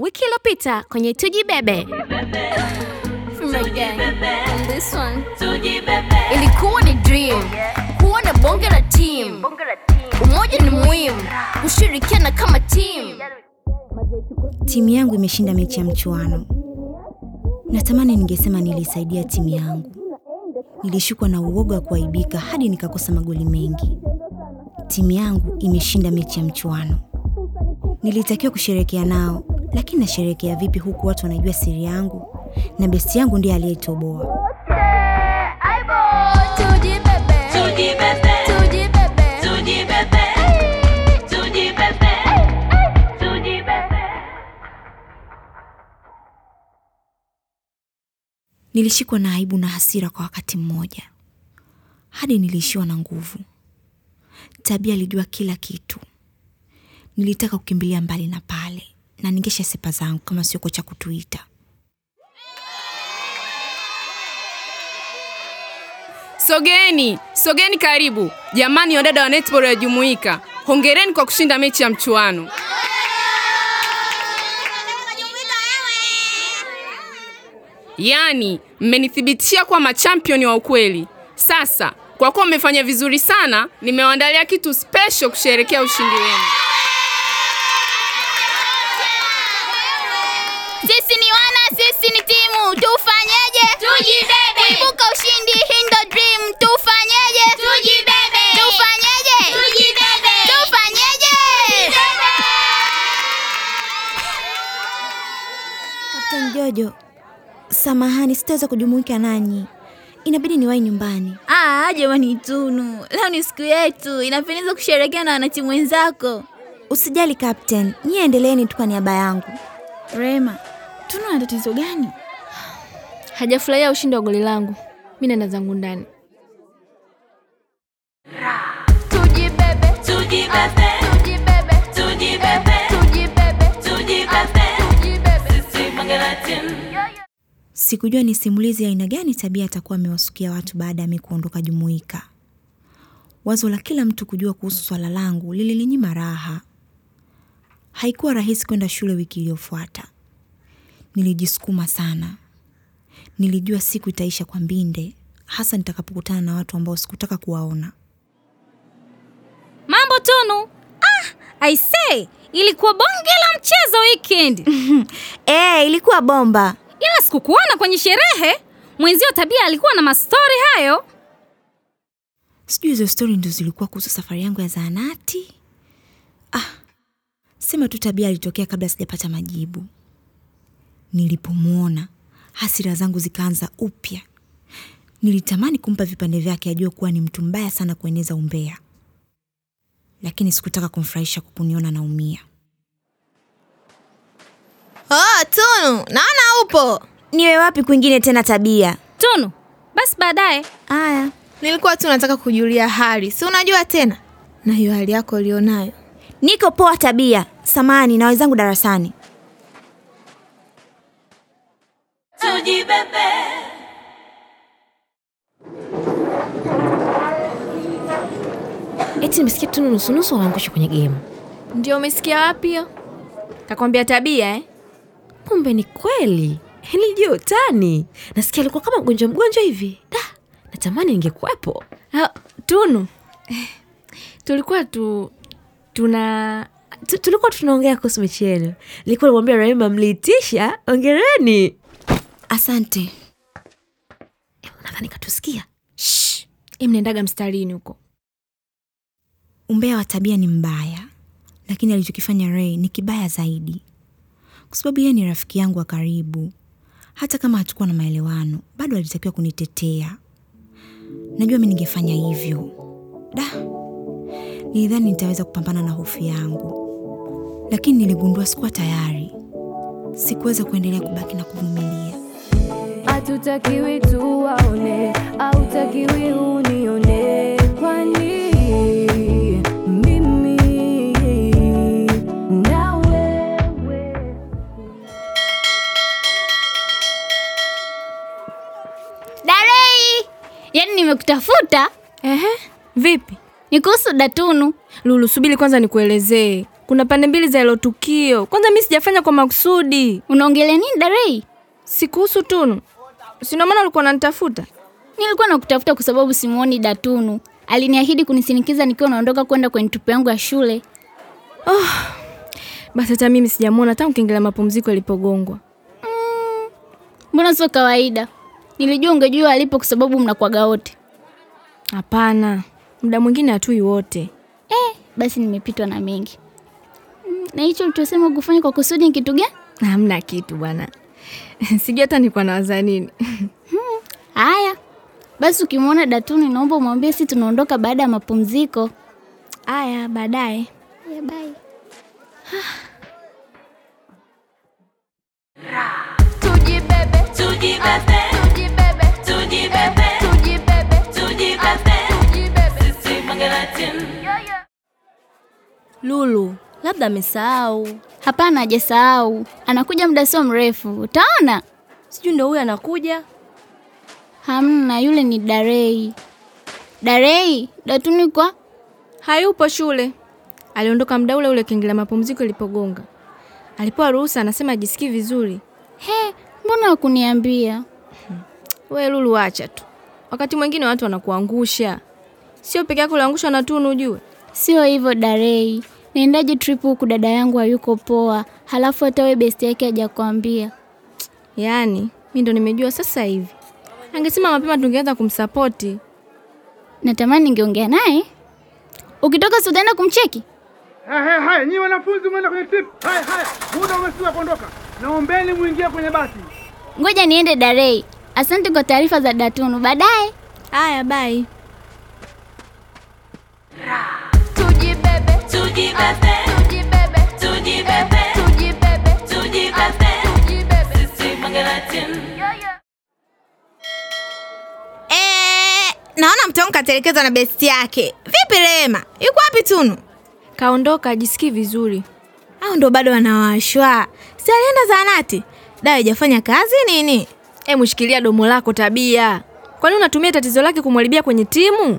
Wiki iliyopita kwenye Tujibebe This. Ilikuwa ni dream kuwa na bonge la team. Umoja ni muhimu, kushirikiana kama team. Timu yangu imeshinda mechi ya mchuano. Natamani ningesema nilisaidia timu yangu. Nilishikwa na uoga wa kuaibika hadi nikakosa magoli mengi. Timu yangu imeshinda mechi ya mchuano. Nilitakiwa kusherekea nao, lakini nasherekea vipi huku watu wanajua siri yangu na besti yangu ndiye aliyetoboa. Nilishikwa na aibu na hasira kwa wakati mmoja, hadi niliishiwa na nguvu. Tabia alijua kila kitu. Nilitaka kukimbilia mbali na pale, na ningesha sepa zangu kama sio kocha kutuita. Sogeni, sogeni karibu. Jamani wadada wa netball ya Jumuika, hongereni kwa kushinda mechi ya mchuano. Yaani, mmenithibitishia kuwa machampioni wa ukweli. Sasa, kwa kuwa mmefanya vizuri sana, nimewaandalia kitu special kusherehekea ushindi wenu. Sisi ni wana, sisi ni timu. Tufanyeje? Tujibebe. Kuibuka ushindi, hii ndo dream. Tufanyeje? Tujibebe. Tufanyeje? Tujibebe. Tufanyeje? Kapteni Jojo, samahani, sitaweza kujumuika nanyi, inabidi niwahi nyumbani. Ah, jamani Tunu, leo ni siku yetu, inapendeza kusherehekea na wanatimu wenzako. Usijali Captain, nyie endeleeni tu kwa niaba yangu. Rema, Tunu ana tatizo gani? Hajafurahia ushindi wa goli langu. Mi naenda zangu ndani. Tujibebe. Tujibebe. Tujibebe. Tujibebe. Tujibebe. Sikujua ni simulizi ya aina gani Tabia atakuwa amewasukia watu baada ya mi kuondoka Jumuika. Wazo la kila mtu kujua kuhusu swala langu lilininyima raha. Haikuwa rahisi kwenda shule wiki iliyofuata. Nilijisukuma sana. Nilijua siku itaisha kwa mbinde, hasa nitakapokutana na watu ambao sikutaka kuwaona. Mambo Tunu. Ah, I say, ilikuwa bonge la mchezo weekend. Eh, ilikuwa bomba. Ila sikukuona kwenye sherehe. Mwenzio Tabia alikuwa na mastori hayo. Sijui hizo stori ndo zilikuwa kuhusu safari yangu ya zahanati. Ah, sema tu Tabia alitokea kabla sijapata majibu. Nilipomwona hasira zangu zikaanza upya. Nilitamani kumpa vipande vyake ajue kuwa ni mtu mbaya sana kueneza umbea, lakini sikutaka kumfurahisha kwa kuniona naumia. Oh, Tunu, naona upo. Niwe wapi kwingine tena Tabia? Tunu, basi baadaye. Aya, nilikuwa tu nataka kujulia hali, si unajua tena na hiyo hali yako ulionayo. Niko poa Tabia, samani na wenzangu darasani. Eti nimesikia Tunu nusunusu waangusha kwenye game. Ndio umesikia wapi hiyo? Kakwambia tabia eh? Kumbe ni kweli. Nilijua utani. Nasikia alikuwa kama mgonjwa mgonjwa hivi. Da, natamani ningekuwepo. Ah, Tunu. Eh, tulikuwa tu tuna Tulikuwa tunaongea kuhusu mechi yenu. Nilikuwa namwambia Rehema mliitisha, ongereni. Asante. Nadhani katusikia. Mnaendaga mstarini huko. Umbea wa Tabia ni mbaya, lakini alichokifanya Ray ni kibaya zaidi, kwa sababu yeye ni rafiki yangu wa karibu. Hata kama hatukuwa na maelewano, bado alitakiwa kunitetea. Najua mi ningefanya hivyo. Da, nilidhani nitaweza kupambana na hofu yangu, lakini niligundua sikuwa tayari. Sikuweza kuendelea kubaki na kuvumilia. Hatutakiwi tuwaone, hautakiwi unione, kwani mimi na wewe Darei! Yaani nimekutafuta Ehe, vipi? Ni kuhusu Datunu. Lulu, subiri kwanza nikuelezee. kuna pande mbili za hilo tukio. Kwanza mi sijafanya kwa makusudi, Unaongelea nini Darei? sikuhusu Tunu. Si ndio maana ulikuwa unanitafuta? Nilikuwa nakutafuta kwa sababu simuoni Datunu. Aliniahidi kunisinikiza nikiwa naondoka kwenda kwenye tupu yangu ya shule. Basi hata mimi sijamwona tangu kengele mapumziko ilipogongwa. Mbona sio kawaida? Nilijua ungejua alipo kwa sababu mnakwaga wote. Hapana, muda mwingine hatui wote. Eh, basi nimepitwa na mengi. Mm, Na hicho ulichosema kufanya kwa kusudi ni kitu gani? Hamna kitu bwana. Sijui hata nilikuwa nawaza nini. Haya, basi ukimwona Datuni naomba umwambie si tunaondoka baada ya mapumziko. Haya, baadaye. Yeah, bye. Lulu, labda amesahau. Hapana, hajasahau. Anakuja muda sio mrefu, utaona. Sijui ndo huyo anakuja. Hamna, yule ni Darei. Darei, Datuni kwa Hayupo shule. Aliondoka muda ule ule kengele mapumziko ilipogonga. Alipewa ruhusa, anasema ajisikii vizuri. he, mbona hakuniambia? We Lulu, acha tu. Wakati mwingine watu wanakuangusha. Sio peke yako uliangushwa na Tunu ujue. Sio hivyo Darei, naendaje trip huku dada yangu hayuko poa, halafu hata we besti yake hajakwambia. Yaani, mi ndo nimejua sasa hivi. Angesema mapema tungeanza kumsapoti. Natamani ningeongea naye. Ukitoka si utaenda kumcheki? Haya, haya, nyinyi wanafunzi mwenda kwenye trip. Haya, haya, muda umefika kuondoka. Naombeni muingie kwenye basi. Ngoja niende Darei. Asante kwa taarifa za Datunu. Baadaye. Haya, bye. Eh, naona mtongo katelekeza na besti yake. Vipi Rehema? Yuko wapi Tunu? Kaondoka ajisikii vizuri. Au ndo bado wanawashwa? Si alienda zahanati? Dawa haijafanya kazi nini? E, mshikilia domo lako tabia. Kwani unatumia tatizo lake kumharibia kwenye timu?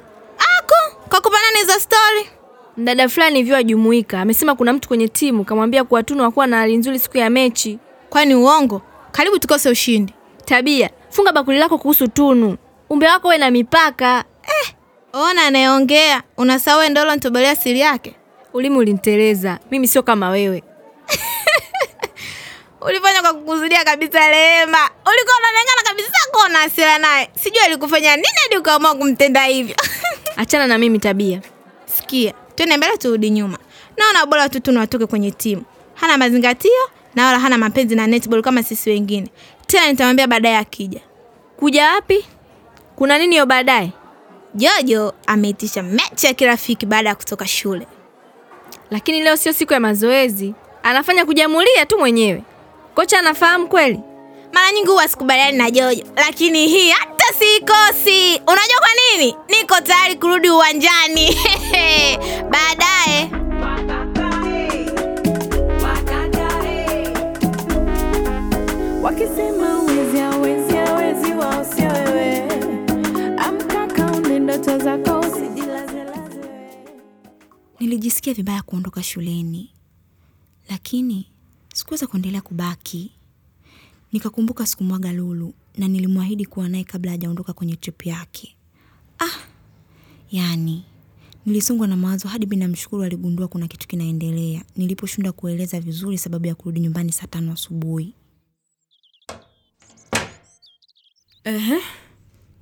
Ako, kupana nani hizo story? Mdada fulani hivyo ajumuika amesema kuna mtu kwenye timu kamwambia kuwa Tunu hakuwa na hali nzuri siku ya mechi. Kwani uongo? Karibu tukose ushindi. Tabia, funga bakuli lako kuhusu Tunu. Umbe wako we na mipaka. Ona anayeongea, unasahau ndio ntobolea siri yake. Ulimi uliniteleza. Mimi sio kama wewe. Ulifanya kwa kukusudia kabisa Rehema. Ulikuwa unalengana kabisa kwa una hasira naye. Sijui alikufanya nini hadi ukaamua kumtenda hivyo. Achana na mimi tabia. Sikia, twende mbele turudi nyuma. Naona bora tu watoke kwenye timu. Hana mazingatio na wala hana mapenzi na netball kama sisi wengine. Tena nitamwambia baadaye akija. Kuja wapi? Kuna nini yo baadaye? Jojo ameitisha mechi ya kirafiki baada ya kutoka shule. Lakini leo sio siku ya mazoezi. Anafanya kujamulia tu mwenyewe. Kocha anafahamu kweli? Mara nyingi huwa sikubaliani na Jojo, lakini hii sikosi. Unajua kwa nini? Niko tayari kurudi uwanjani baadaye. Wakisema wezi hawezi hawezi wao sio wewe. Amka kaunde ndoto zako usijilazelaze. Nilijisikia vibaya kuondoka shuleni, lakini sikuweza kuendelea kubaki. Nikakumbuka sikumwaga Lulu na nilimwahidi kuwa naye kabla hajaondoka kwenye trip yake. Ah, yani nilisongwa na mawazo hadi bila mshukuru aligundua kuna kitu kinaendelea niliposhindwa kueleza vizuri sababu ya kurudi nyumbani saa tano asubuhi. Ehe,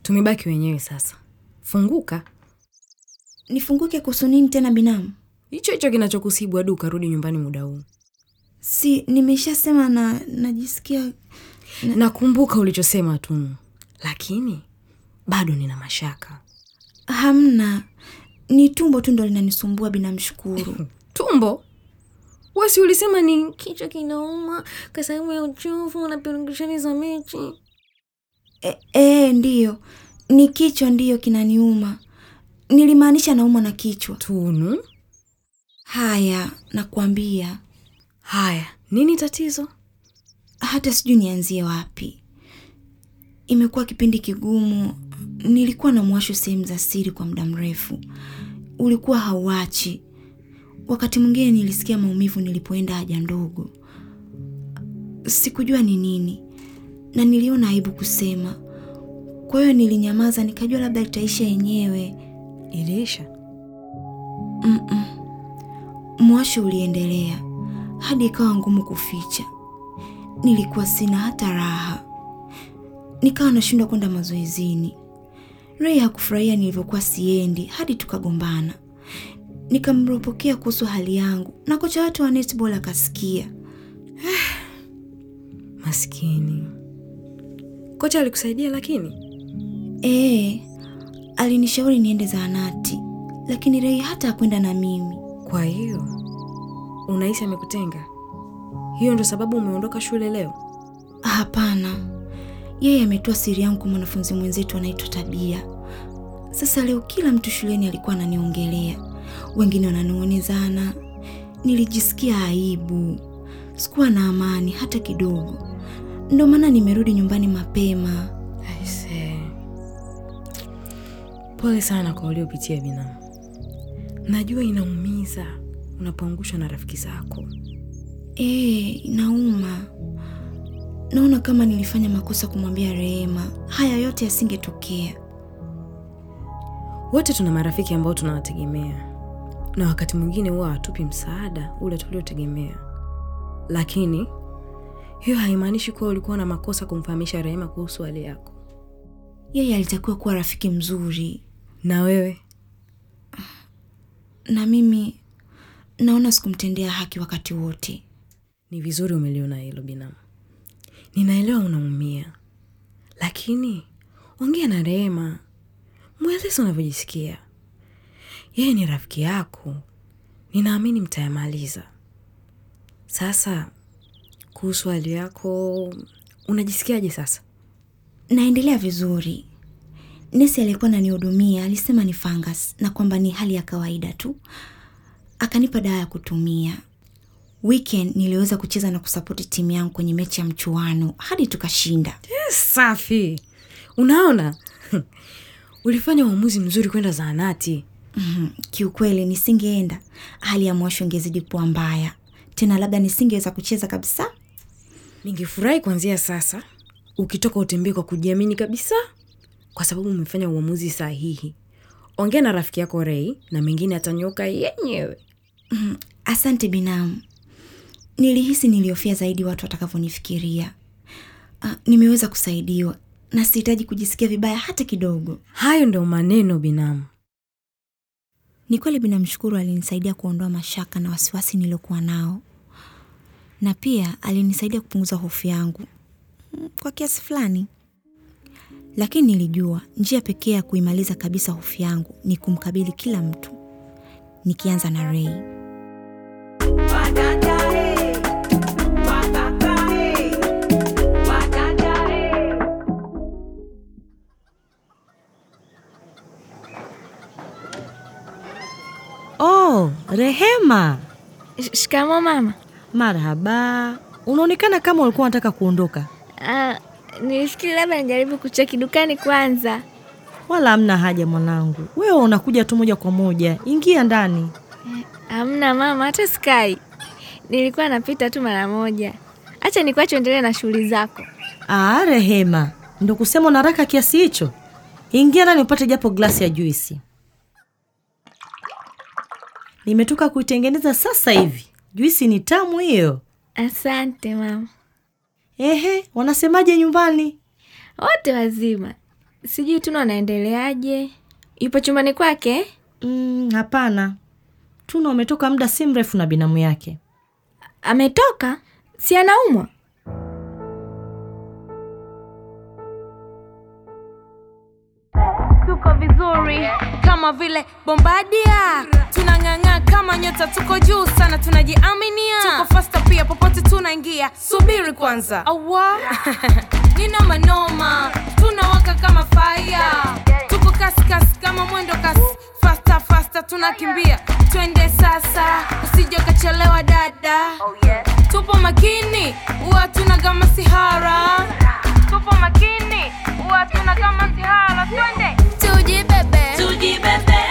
tumebaki wenyewe sasa. Funguka. Nifunguke kuhusu nini tena binamu? Hicho hicho kinachokusibu hadi ukarudi nyumbani muda huu. Si nimeshasema na najisikia Nakumbuka ulichosema Tunu, lakini bado nina mashaka. hamna, ni tumbo tu ndo linanisumbua binamshukuru. Tumbo? Wasi ulisema ni kichwa kinauma kwa sababu ya uchovu na pirugishani za mechi. E, e, ndiyo ni kichwa ndiyo kinaniuma. Nilimaanisha naumwa na kichwa. Tunu, Haya, nakwambia haya, nini tatizo? Hata sijui nianzie wapi. Imekuwa kipindi kigumu. Nilikuwa na mwasho sehemu za siri kwa muda mrefu, ulikuwa hauachi. Wakati mwingine nilisikia maumivu nilipoenda haja ndogo. Sikujua ni nini na niliona aibu kusema. Kwa hiyo nilinyamaza, nikajua labda itaisha yenyewe. Iliisha? Mm-mm. Mwasho uliendelea hadi ikawa ngumu kuficha. Nilikuwa sina hata raha, nikawa nashindwa kwenda mazoezini. Ray hakufurahia nilivyokuwa siendi hadi tukagombana. Nikamropokea kuhusu hali yangu na kocha watu wa netball akasikia. Maskini. Kocha alikusaidia lakini? Ee, alinishauri niende zahanati, lakini Ray hata hakwenda na mimi. Kwa hiyo unahisi amekutenga? Hiyo ndo sababu umeondoka shule leo? Hapana, yeye ametoa siri yangu kwa mwanafunzi mwenzetu anaitwa Tabia. Sasa leo kila mtu shuleni alikuwa ananiongelea, wengine wananong'onezana. Nilijisikia aibu, sikuwa na amani hata kidogo. Ndio maana nimerudi nyumbani mapema. Aise, pole sana kwa uliopitia binamu. Najua inaumiza unapoangushwa na rafiki zako. Ee, inauma. Naona kama nilifanya makosa kumwambia Rehema haya yote yasingetokea. Wote tuna marafiki ambao tunawategemea, na wakati mwingine huwa hawatupi msaada ule tuliotegemea, lakini hiyo haimaanishi kuwa ulikuwa na makosa kumfahamisha Rehema kuhusu hali yako. Yeye alitakiwa kuwa rafiki mzuri, Na wewe na mimi naona sikumtendea haki wakati wote. Ni vizuri umeliona hilo binamu. Ninaelewa unaumia, lakini ongea na Rehema, mweleze unavyojisikia. Yeye ni rafiki yako, ninaamini mtayamaliza. Sasa kuhusu hali yako, unajisikiaje sasa? Naendelea vizuri. Nesi aliyekuwa ananihudumia alisema ni fungus na kwamba ni hali ya kawaida tu. Akanipa dawa ya kutumia. Weekend niliweza kucheza na kusapoti timu yangu kwenye mechi ya mchuano hadi tukashinda. Safi, unaona ulifanya uamuzi mzuri kwenda zahanati. Mhm, Kiukweli nisingeenda, hali ya mwasho ingezidi kuwa mbaya tena, labda nisingeweza kucheza kabisa. Ningefurahi kuanzia sasa ukitoka utembee kwa kujiamini kabisa, kwa sababu umefanya uamuzi sahihi. Ongea na rafiki yako Rei na mengine atanyoka yenyewe. Mhm, Asante binamu. Nilihisi niliofia zaidi watu watakavyonifikiria. Uh, nimeweza kusaidiwa na sihitaji kujisikia vibaya hata kidogo. Hayo ndio maneno binamu. Ni kweli binamshukuru alinisaidia kuondoa mashaka na wasiwasi niliokuwa nao, na pia alinisaidia kupunguza hofu yangu Mm, kwa kiasi fulani, lakini nilijua njia pekee ya kuimaliza kabisa hofu yangu ni kumkabili kila mtu, nikianza na Ray. Rehema, Shikamo mama. marhaba. Unaonekana kama ulikuwa unataka kuondoka. Uh, nilifikiri labda nijaribu kucheki dukani kwanza. Wala hamna haja mwanangu, wewe unakuja tu moja kwa moja. Ingia ndani. Hamna mama, hata sikai. Nilikuwa napita tu mara moja. Acha nikuache uendelee na shughuli zako. Ah, Rehema, ndo kusema una haraka kiasi hicho? Ingia ndani upate japo glasi ya juisi. Nimetoka kuitengeneza sasa hivi. Juisi ni tamu hiyo. Asante mama. Ehe, wanasemaje nyumbani? Wote wazima. Sijui Tuna anaendeleaje. Yupo chumbani kwake? Mm, hapana. Tuna umetoka muda si mrefu na binamu yake. Ametoka? Si anaumwa? kama vile Bombadia, tunang'ang'aa kama nyota, tuko juu sana, tunajiaminia, tuko fasta pia, popote tunaingia. Subiri kwanza, awa. Ni noma tunawaka kama fire, tuko kasi kasi kama mwendo kasi, fasta fasta tunakimbia, twende sasa, usije ukachelewa dada, oh, tupo makini, huwa tuna kama sihara, tupo makini, huwa tuna kama sihara, twende. Tujibebe. give birthday.